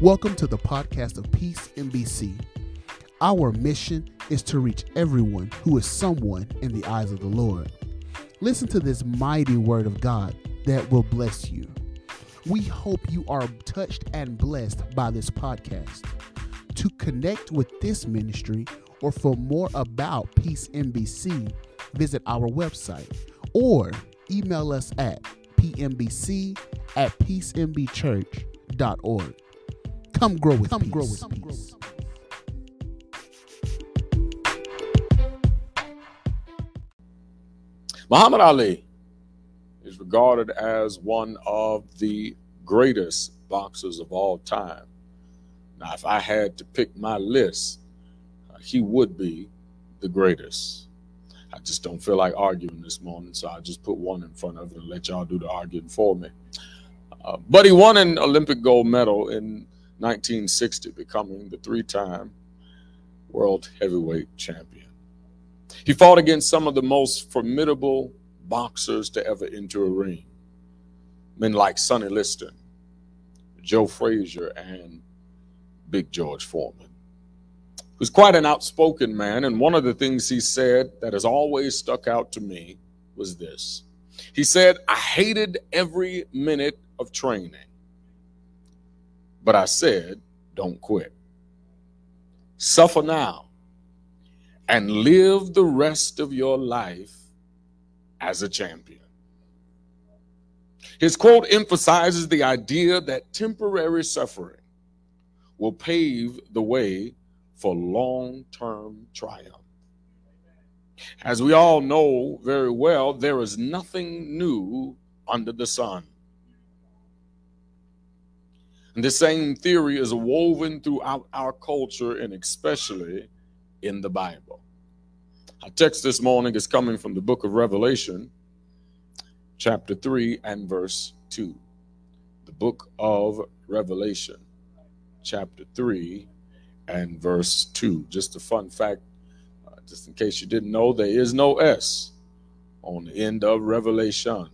Welcome to the podcast of Peace MBC. Our mission is to reach everyone who is someone in the eyes of the Lord. Listen to this mighty word of God that will bless you. We hope you are touched and blessed by this podcast. To connect with this ministry or for more about Peace MBC, visit our website or email us at pmbc at peacembchurch.org. Come grow with Come peace. grow with peace. Muhammad Ali is regarded as one of the greatest boxers of all time. Now, if I had to pick my list, uh, he would be the greatest. I just don't feel like arguing this morning, so I just put one in front of it and let y'all do the arguing for me. Uh, but he won an Olympic gold medal in 1960, becoming the three time world heavyweight champion. He fought against some of the most formidable boxers to ever enter a ring. Men like Sonny Liston, Joe Frazier, and Big George Foreman. He was quite an outspoken man, and one of the things he said that has always stuck out to me was this. He said, I hated every minute of training, but I said, don't quit. Suffer now and live the rest of your life as a champion. His quote emphasizes the idea that temporary suffering will pave the way for long term triumph. As we all know very well, there is nothing new under the sun. And the same theory is woven throughout our culture and especially in the Bible. Our text this morning is coming from the book of Revelation, chapter 3 and verse 2. The book of Revelation, chapter 3 and verse 2. Just a fun fact, uh, just in case you didn't know, there is no S on the end of Revelation.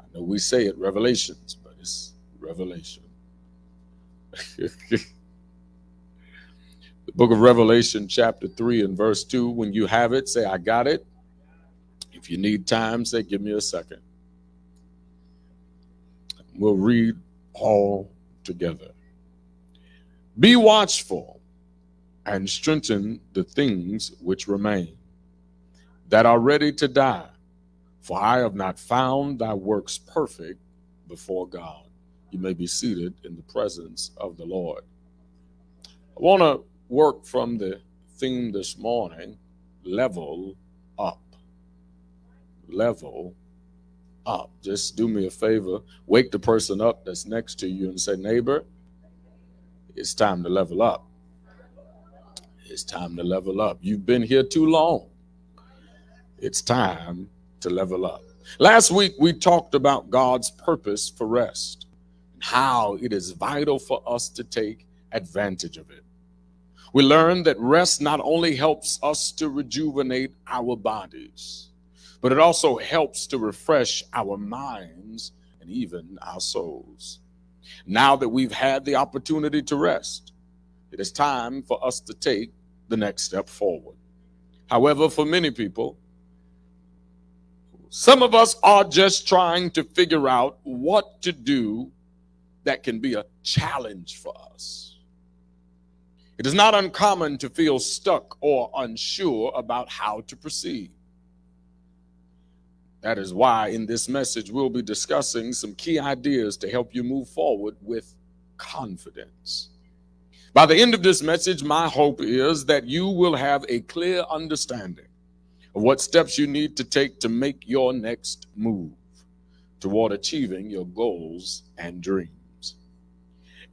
I know we say it Revelations, but it's Revelation. The book of Revelation, chapter 3 and verse 2. When you have it, say, I got it. If you need time, say, give me a second. We'll read all together. Be watchful and strengthen the things which remain that are ready to die, for I have not found thy works perfect before God. You may be seated in the presence of the Lord. I want to work from the theme this morning level up. Level up. Just do me a favor, wake the person up that's next to you and say, Neighbor, it's time to level up. It's time to level up. You've been here too long. It's time to level up. Last week, we talked about God's purpose for rest how it is vital for us to take advantage of it. We learn that rest not only helps us to rejuvenate our bodies, but it also helps to refresh our minds and even our souls. Now that we've had the opportunity to rest, it is time for us to take the next step forward. However, for many people, some of us are just trying to figure out what to do that can be a challenge for us. It is not uncommon to feel stuck or unsure about how to proceed. That is why in this message we'll be discussing some key ideas to help you move forward with confidence. By the end of this message, my hope is that you will have a clear understanding of what steps you need to take to make your next move toward achieving your goals and dreams.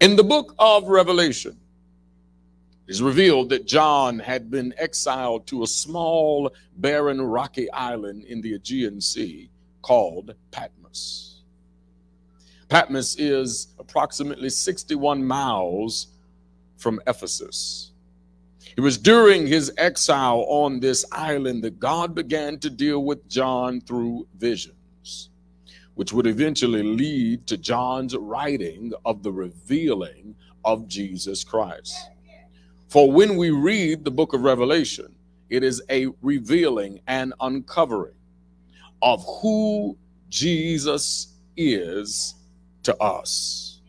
In the book of Revelation, it is revealed that John had been exiled to a small, barren, rocky island in the Aegean Sea called Patmos. Patmos is approximately 61 miles from Ephesus. It was during his exile on this island that God began to deal with John through visions. Which would eventually lead to John's writing of the revealing of Jesus Christ. For when we read the book of Revelation, it is a revealing and uncovering of who Jesus is to us.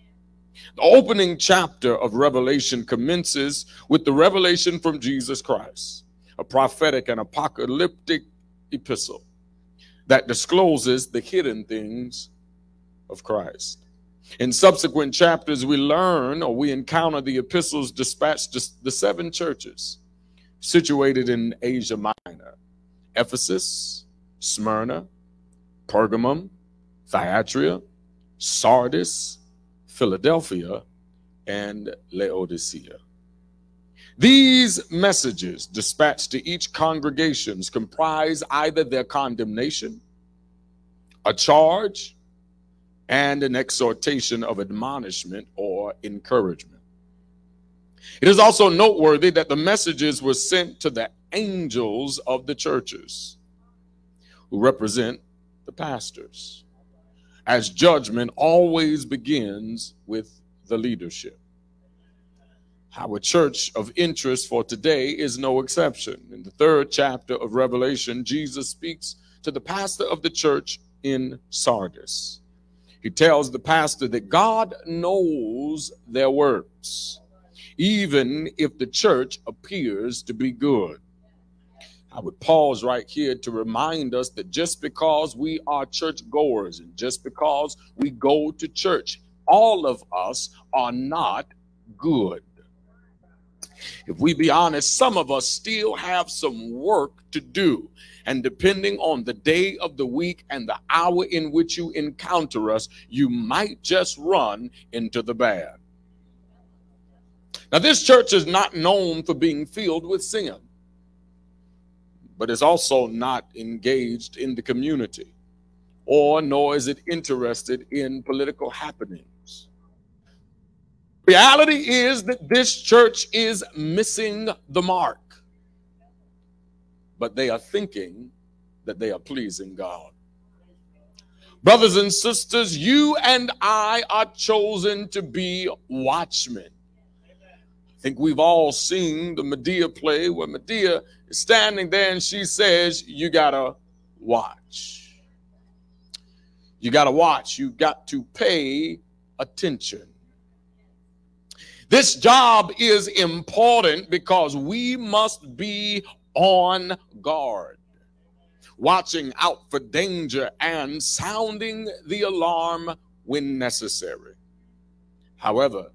The opening chapter of Revelation commences with the revelation from Jesus Christ, a prophetic and apocalyptic epistle that discloses the hidden things of Christ. In subsequent chapters, we learn or we encounter the epistles dispatched to the seven churches situated in Asia Minor Ephesus, Smyrna, Pergamum, Thyatira, Sardis, Philadelphia, and Laodicea. These messages dispatched to each congregations comprise either their condemnation, a charge, and an exhortation of admonishment or encouragement. It is also noteworthy that the messages were sent to the angels of the churches who represent the pastors, as judgment always begins with the leadership. Our church of interest for today is no exception. In the third chapter of Revelation, Jesus speaks to the pastor of the church in Sardis. He tells the pastor that God knows their works, even if the church appears to be good. I would pause right here to remind us that just because we are church goers and just because we go to church, all of us are not good. If we be honest, some of us still have some work to do. And depending on the day of the week and the hour in which you encounter us, you might just run into the bad. Now, this church is not known for being filled with sin, but it's also not engaged in the community, or nor is it interested in political happenings. Reality is that this church is missing the mark but they are thinking that they are pleasing God. Brothers and sisters, you and I are chosen to be watchmen. I think we've all seen the Madea play where Madea is standing there and she says, You gotta watch. You gotta watch. You got to pay attention. This job is important because we must be on guard, watching out for danger and sounding the alarm when necessary. However,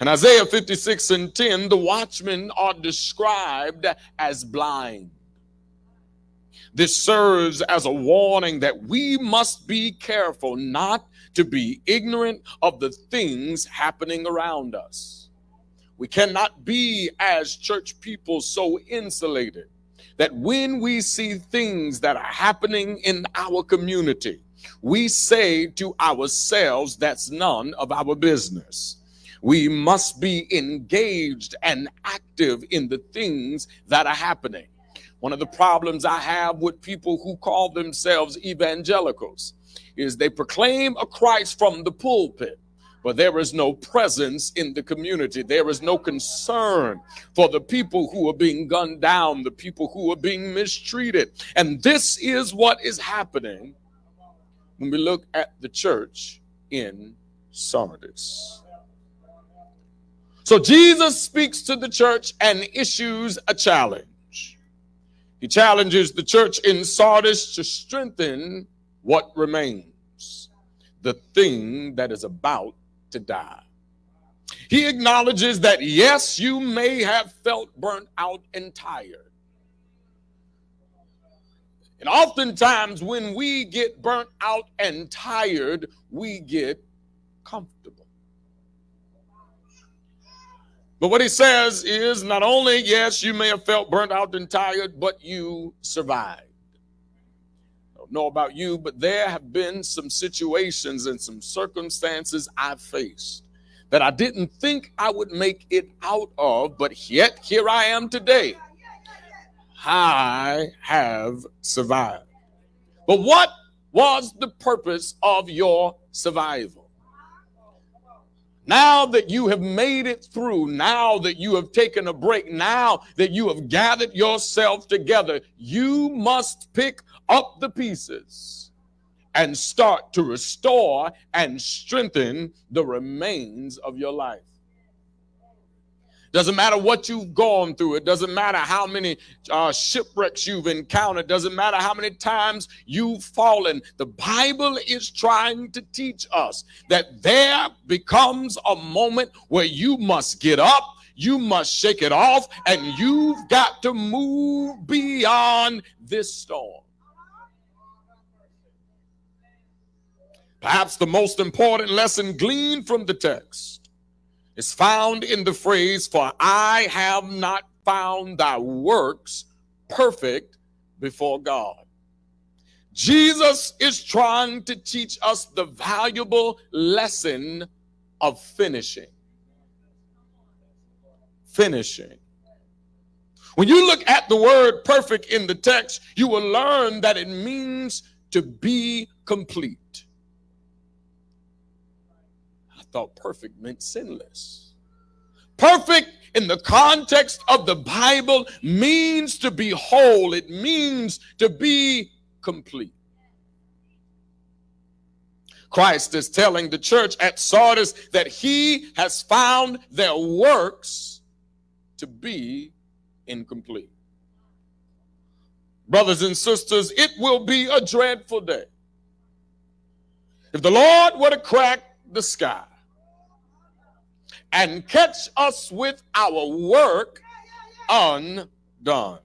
in Isaiah 56 and 10, the watchmen are described as blind. This serves as a warning that we must be careful not to be ignorant of the things happening around us. We cannot be, as church people, so insulated that when we see things that are happening in our community, we say to ourselves, that's none of our business. We must be engaged and active in the things that are happening. One of the problems I have with people who call themselves evangelicals is they proclaim a Christ from the pulpit but there is no presence in the community. There is no concern for the people who are being gunned down, the people who are being mistreated. And this is what is happening when we look at the church in Sardis. So Jesus speaks to the church and issues a challenge. He challenges the church in Sardis to strengthen what remains, the thing that is about to die. He acknowledges that, yes, you may have felt burnt out and tired. And oftentimes, when we get burnt out and tired, we get comfortable. But what he says is not only, yes, you may have felt burnt out and tired, but you survived don't know about you, but there have been some situations and some circumstances I've faced that I didn't think I would make it out of, but yet here I am today. I have survived. But what was the purpose of your survival. Now that you have made it through, now that you have taken a break, now that you have gathered yourself together, you must pick up the pieces and start to restore and strengthen the remains of your life. Doesn't matter what you've gone through. It doesn't matter how many uh, shipwrecks you've encountered. Doesn't matter how many times you've fallen. The Bible is trying to teach us that there becomes a moment where you must get up, you must shake it off, and you've got to move beyond this storm. Perhaps the most important lesson gleaned from the text is found in the phrase, For I have not found thy works perfect before God. Jesus is trying to teach us the valuable lesson of finishing. Finishing. When you look at the word perfect in the text, you will learn that it means to be complete thought perfect meant sinless. Perfect in the context of the Bible means to be whole, it means to be complete. Christ is telling the church at Sardis that he has found their works to be incomplete. Brothers and sisters, it will be a dreadful day. If the Lord were to crack the sky and catch us with our work undone.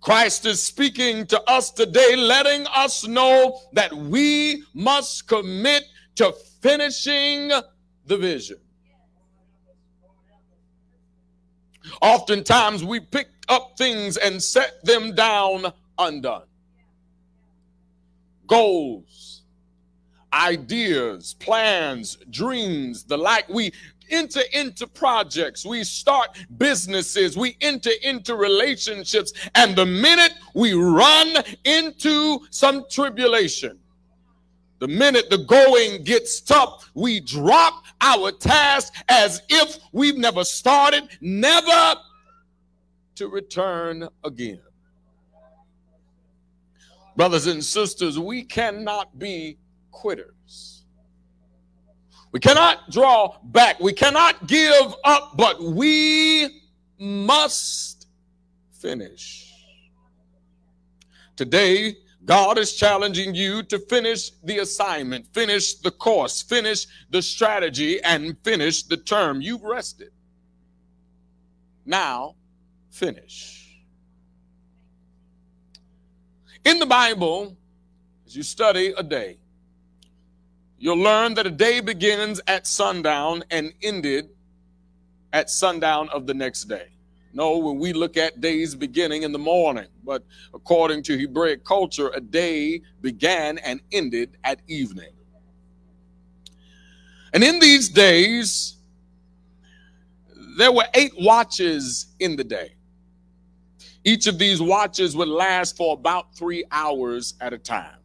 Christ is speaking to us today, letting us know that we must commit to finishing the vision. Oftentimes, we pick up things and set them down undone. Goals ideas, plans, dreams, the like. We enter into projects, we start businesses, we enter into relationships, and the minute we run into some tribulation, the minute the going gets tough, we drop our task as if we've never started, never to return again. Brothers and sisters, we cannot be quitters. We cannot draw back. We cannot give up, but we must finish. Today, God is challenging you to finish the assignment, finish the course, finish the strategy, and finish the term. You've rested. Now, finish. In the Bible, as you study a day, You'll learn that a day begins at sundown and ended at sundown of the next day. No, when we look at days beginning in the morning, but according to Hebraic culture, a day began and ended at evening. And in these days, there were eight watches in the day. Each of these watches would last for about three hours at a time.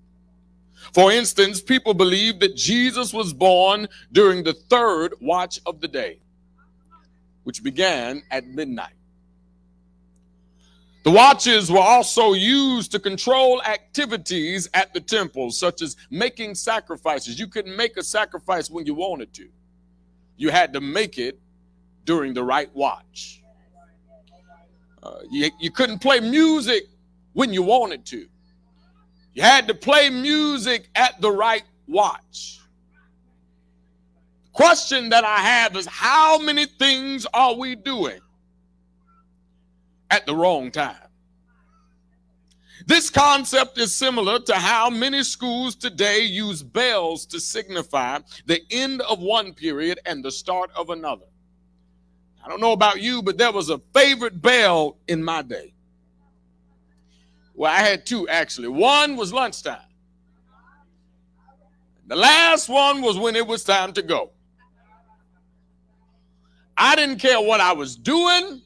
For instance, people believe that Jesus was born during the third watch of the day, which began at midnight. The watches were also used to control activities at the temple, such as making sacrifices. You couldn't make a sacrifice when you wanted to, you had to make it during the right watch. Uh, you, you couldn't play music when you wanted to. You had to play music at the right watch. Question that I have is how many things are we doing at the wrong time? This concept is similar to how many schools today use bells to signify the end of one period and the start of another. I don't know about you, but there was a favorite bell in my day. Well, I had two actually. One was lunchtime. The last one was when it was time to go. I didn't care what I was doing.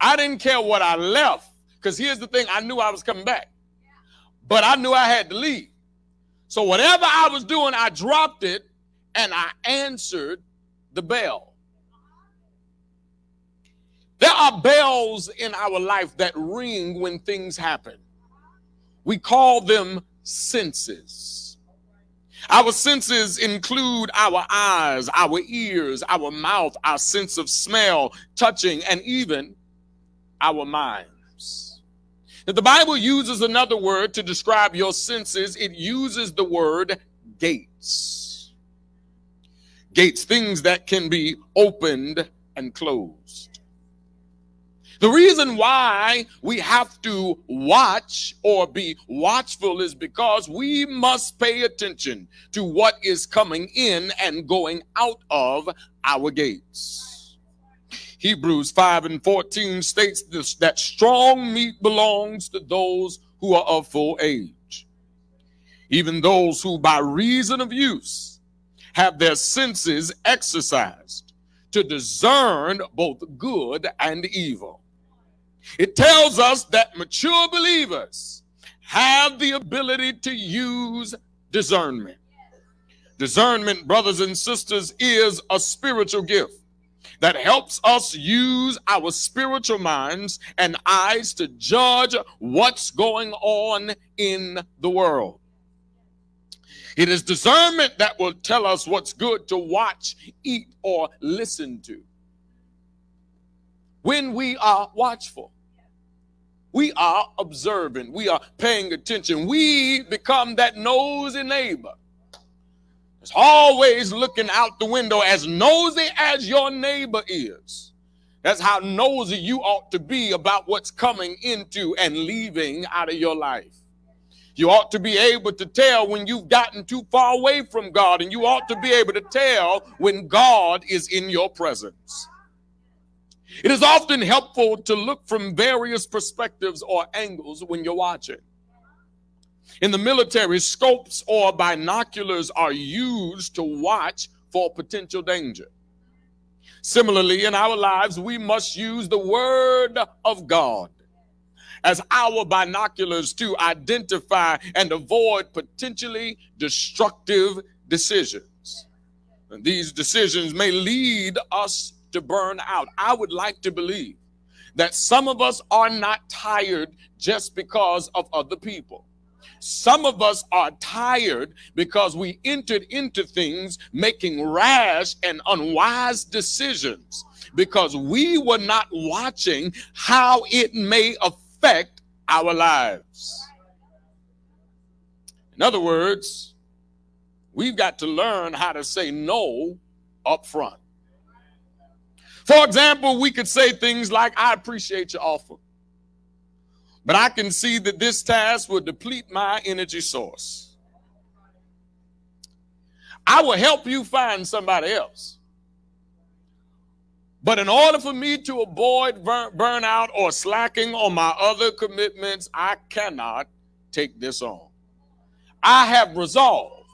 I didn't care what I left. Because here's the thing I knew I was coming back, but I knew I had to leave. So whatever I was doing, I dropped it and I answered the bell. There are bells in our life that ring when things happen. We call them senses. Our senses include our eyes, our ears, our mouth, our sense of smell, touching, and even our minds. The Bible uses another word to describe your senses, it uses the word gates. Gates, things that can be opened and closed. The reason why we have to watch or be watchful is because we must pay attention to what is coming in and going out of our gates. Hebrews 5 and 14 states this, that strong meat belongs to those who are of full age, even those who, by reason of use, have their senses exercised to discern both good and evil. It tells us that mature believers have the ability to use discernment. Discernment, brothers and sisters, is a spiritual gift that helps us use our spiritual minds and eyes to judge what's going on in the world. It is discernment that will tell us what's good to watch, eat, or listen to when we are watchful. We are observing. We are paying attention. We become that nosy neighbor. It's always looking out the window as nosy as your neighbor is. That's how nosy you ought to be about what's coming into and leaving out of your life. You ought to be able to tell when you've gotten too far away from God, and you ought to be able to tell when God is in your presence. It is often helpful to look from various perspectives or angles when you're watching. In the military, scopes or binoculars are used to watch for potential danger. Similarly, in our lives, we must use the Word of God as our binoculars to identify and avoid potentially destructive decisions. And these decisions may lead us to burn out. I would like to believe that some of us are not tired just because of other people. Some of us are tired because we entered into things making rash and unwise decisions because we were not watching how it may affect our lives. In other words, we've got to learn how to say no up front. For example, we could say things like, I appreciate your offer, but I can see that this task will deplete my energy source. I will help you find somebody else. But in order for me to avoid burn, burnout or slacking on my other commitments, I cannot take this on. I have resolved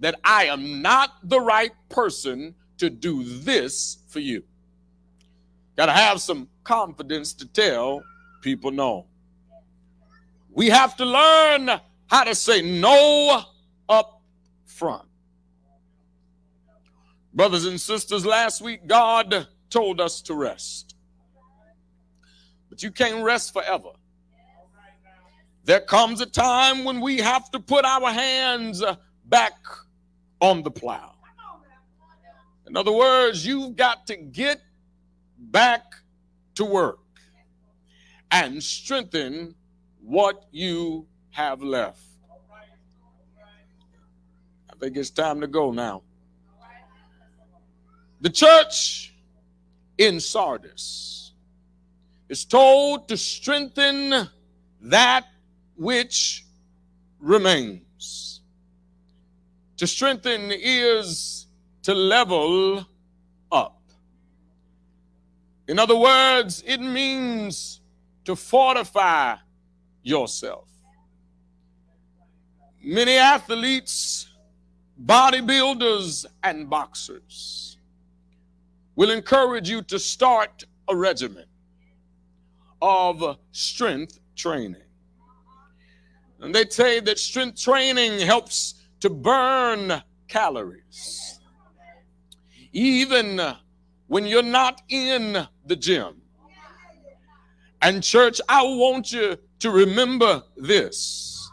that I am not the right person to do this for you. Got to have some confidence to tell people no. We have to learn how to say no up front. Brothers and sisters, last week God told us to rest. But you can't rest forever. There comes a time when we have to put our hands back on the plow. In other words, you've got to get back to work and strengthen what you have left. I think it's time to go now. The church in Sardis is told to strengthen that which remains. To strengthen is to level in other words, it means to fortify yourself. Many athletes, bodybuilders, and boxers will encourage you to start a regimen of strength training. And they say that strength training helps to burn calories. Even when you're not in the gym. And, church, I want you to remember this.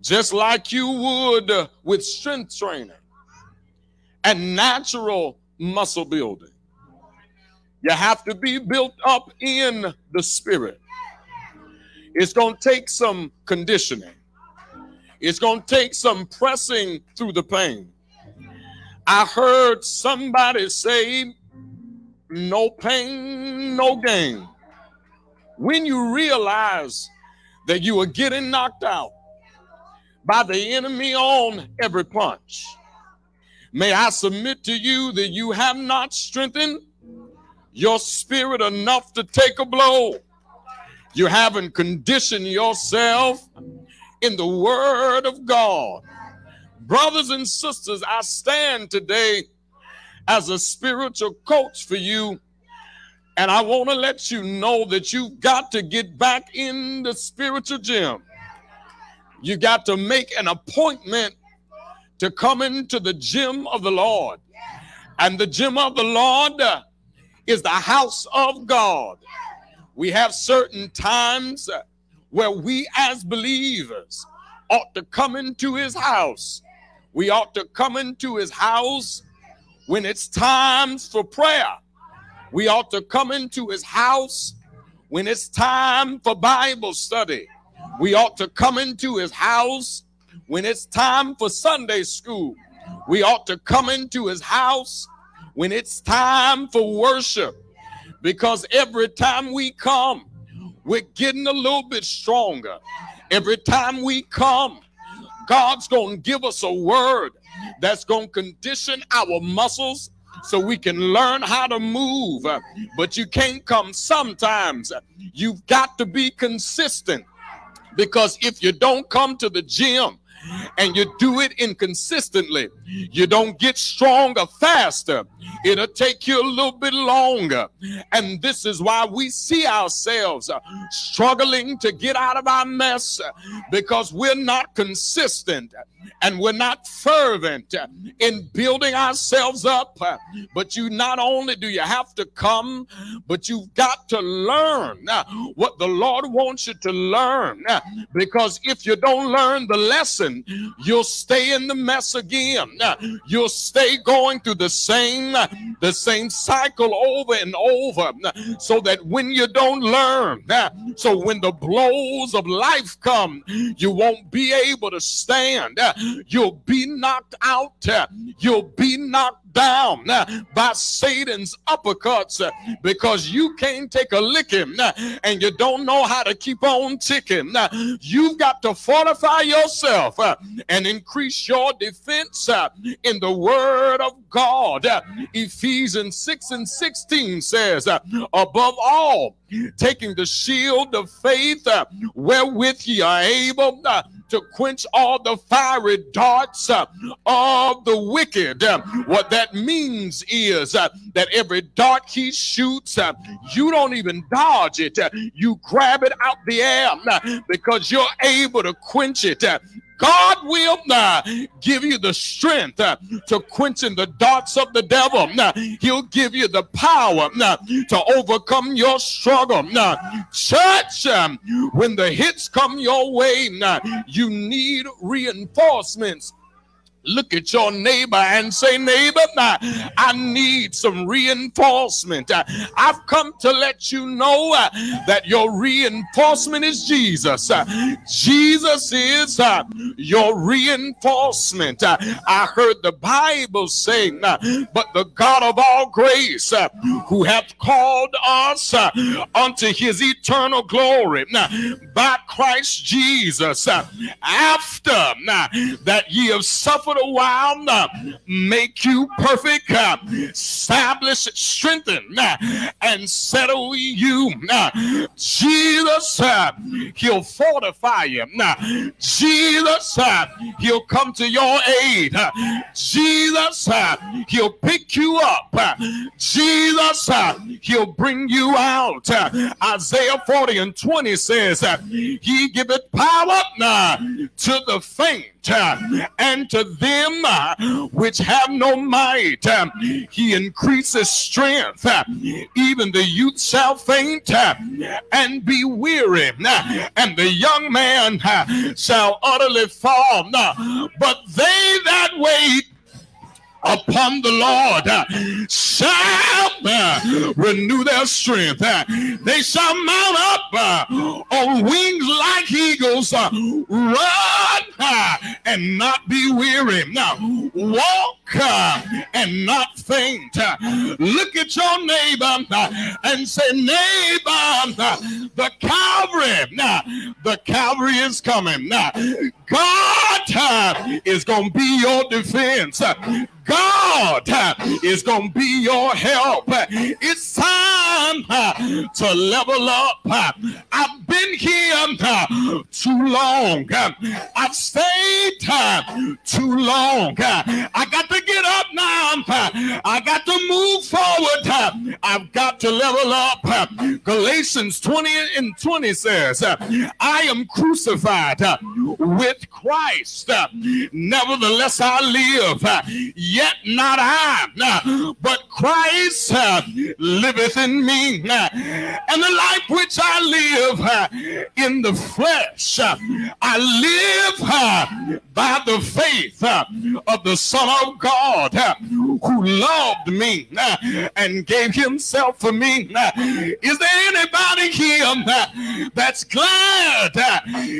Just like you would with strength training and natural muscle building, you have to be built up in the spirit. It's going to take some conditioning. It's going to take some pressing through the pain. I heard somebody say, no pain, no gain. When you realize that you are getting knocked out by the enemy on every punch, may I submit to you that you have not strengthened your spirit enough to take a blow. You haven't conditioned yourself in the Word of God. Brothers and sisters, I stand today as a spiritual coach for you. And I want to let you know that you've got to get back in the spiritual gym. You got to make an appointment to come into the gym of the Lord. And the gym of the Lord uh, is the house of God. We have certain times uh, where we as believers ought to come into his house. We ought to come into his house when it's times for prayer. We ought to come into his house when it's time for Bible study. We ought to come into his house when it's time for Sunday school. We ought to come into his house when it's time for worship. Because every time we come, we're getting a little bit stronger. Every time we come, God's going to give us a word that's going to condition our muscles so we can learn how to move. But you can't come sometimes. You've got to be consistent because if you don't come to the gym, and you do it inconsistently, you don't get stronger faster. It'll take you a little bit longer. And this is why we see ourselves uh, struggling to get out of our mess uh, because we're not consistent and we're not fervent in building ourselves up. But you not only do you have to come, but you've got to learn what the Lord wants you to learn. Because if you don't learn the lesson, you'll stay in the mess again. You'll stay going through the same the same cycle over and over so that when you don't learn, so when the blows of life come, you won't be able to stand. You'll be knocked out. You'll be knocked down by Satan's uppercuts because you can't take a licking and you don't know how to keep on ticking. You've got to fortify yourself and increase your defense in the word of God. Ephesians 6 and 16 says, above all, taking the shield of faith wherewith ye are able to quench all the fiery darts uh, of the wicked. Uh, what that means is uh, that every dart he shoots, you don't even dodge it. You grab it out the air because you're able to quench it. God will uh, give you the strength uh, to quenching the darts of the devil. Uh, he'll give you the power uh, to overcome your struggle. Uh, church, um, when the hits come your way, uh, you need reinforcements Look at your neighbor and say, Neighbor, I need some reinforcement. I've come to let you know uh, that your reinforcement is Jesus. Uh, Jesus is uh, your reinforcement. I heard the Bible saying, But the God of all grace, who hath called us unto his eternal glory by Christ Jesus, after that ye have suffered a while, uh, make you perfect, uh, establish, strengthen, uh, and settle you. Now. Jesus, uh, He'll fortify you. Now. Jesus, He'll come to your aid. Jesus, He'll pick you up. Jesus, He'll bring you out. Isaiah 40 and 20 says, He giveth power to the faint Uh, and to them uh, which have no might, uh, he increases strength. Even the youth shall faint and be weary, and the young man shall utterly fall. But they that wait upon the Lord shall uh, renew their strength. Uh, they shall mount up uh, on wings like eagles, run Uh, and not be weary. Now, walk uh, and not faint. Uh, look at your neighbor and say, neighbor, the Calvary, now the Calvary is coming. Now, God is going to be your defense. God is going to be your help. It's time uh, to level up. I've been here uh, too long. I've stayed uh, too long. I got to get up now. I got to move forward. I've got to level up. Galatians 20 and 20 says, I am crucified with Christ. Nevertheless, I live Yet not I, uh, but Christ uh, liveth in me. Uh, and the life which I live uh, in the flesh, uh, I live uh, by the faith of the Son of God who loved me and gave himself for me. Is there anybody here that's glad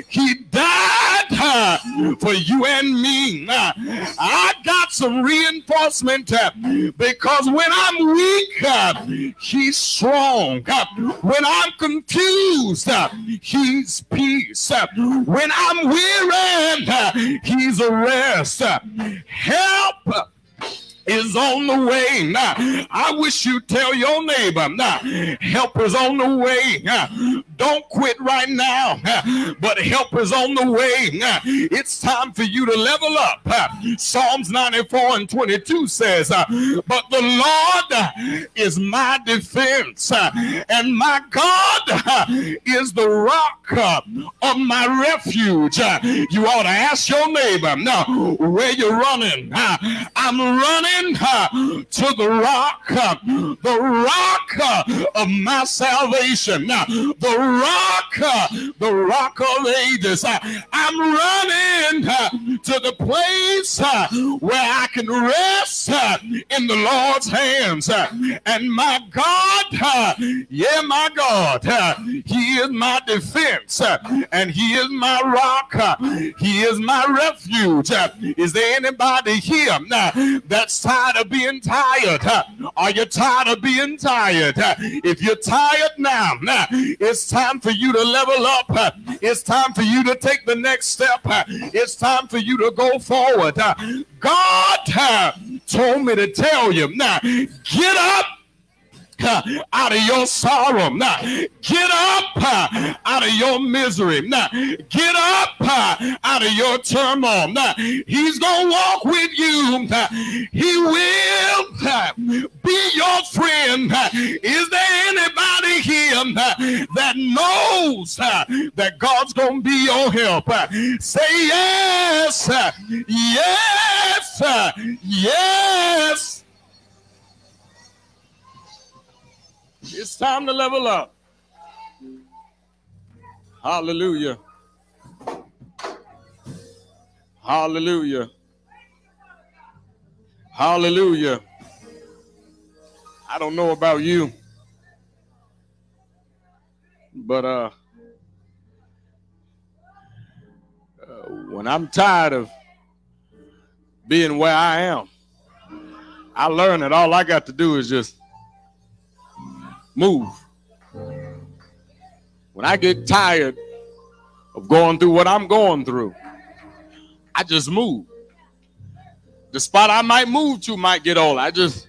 he died for you and me? I got some real reinforcement uh, because when I'm weak, uh, he's strong. Uh, when I'm confused, uh, he's peace. Uh, when I'm weary, uh, he's a rest. Help is on the way. Now, I wish you tell your neighbor, now, help is on the way. Don't quit right now, but help is on the way. It's time for you to level up. Psalms 94 and 22 says, uh, But the Lord uh, is my defense, uh, and my God is the rock of my refuge. You ought to ask your neighbor, now, where you running? I'm running to the rock, the rock of my salvation, the rock, the rock of ages. I'm running to the place where I can rest in the Lord's hands. And my God, yeah, my God, He is my defense and He is my rock. He is my refuge. Is there anybody here that's tired of being tired? Are you tired of being tired? If you're tired now, it's time for you to level up. It's time for you to take the next step. It's time for you to go forward. God told me to tell you now, get up out of your sorrow. Now, get up uh, out of your misery. Now, get up uh, out of your turmoil. Now, he's going to walk with you. He will uh, be your friend. Is there anybody here that knows that God's going to be your help? Say yes, yes, yes. It's time to level up. Hallelujah. Hallelujah. Hallelujah. I don't know about you, but uh, uh when I'm tired of being where I am, I learn that all I got to do is just move. When I get tired of going through what I'm going through, I just move. The spot I might move to might get old. I just,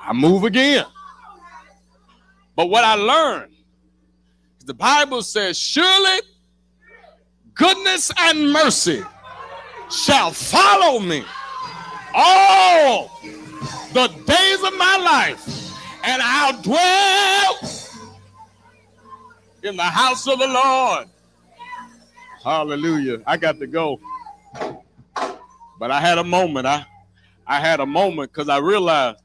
I move again. But what I learned, the Bible says, surely goodness and mercy shall follow me all the days of my life and I'll dwell in the house of the Lord. Hallelujah. I got to go. But I had a moment. I I had a moment because I realized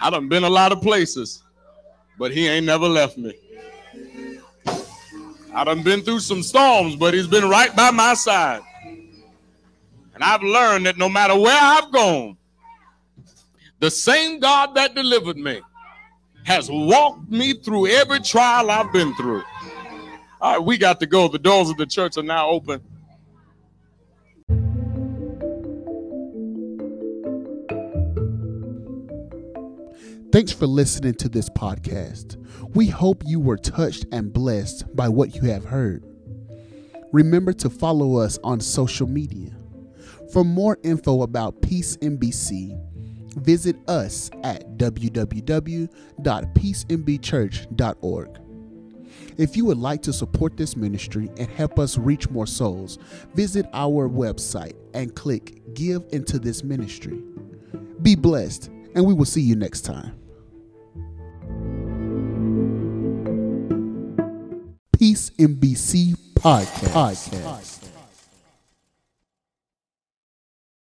I done been a lot of places, but he ain't never left me. I done been through some storms, but he's been right by my side. And I've learned that no matter where I've gone, the same God that delivered me has walked me through every trial I've been through. All right, we got to go. The doors of the church are now open. Thanks for listening to this podcast. We hope you were touched and blessed by what you have heard. Remember to follow us on social media. For more info about Peace MBC, visit us at www.peacembchurch.org. If you would like to support this ministry and help us reach more souls, visit our website and click Give into this ministry. Be blessed, and we will see you next time. Peace MBC Podcast. Podcast.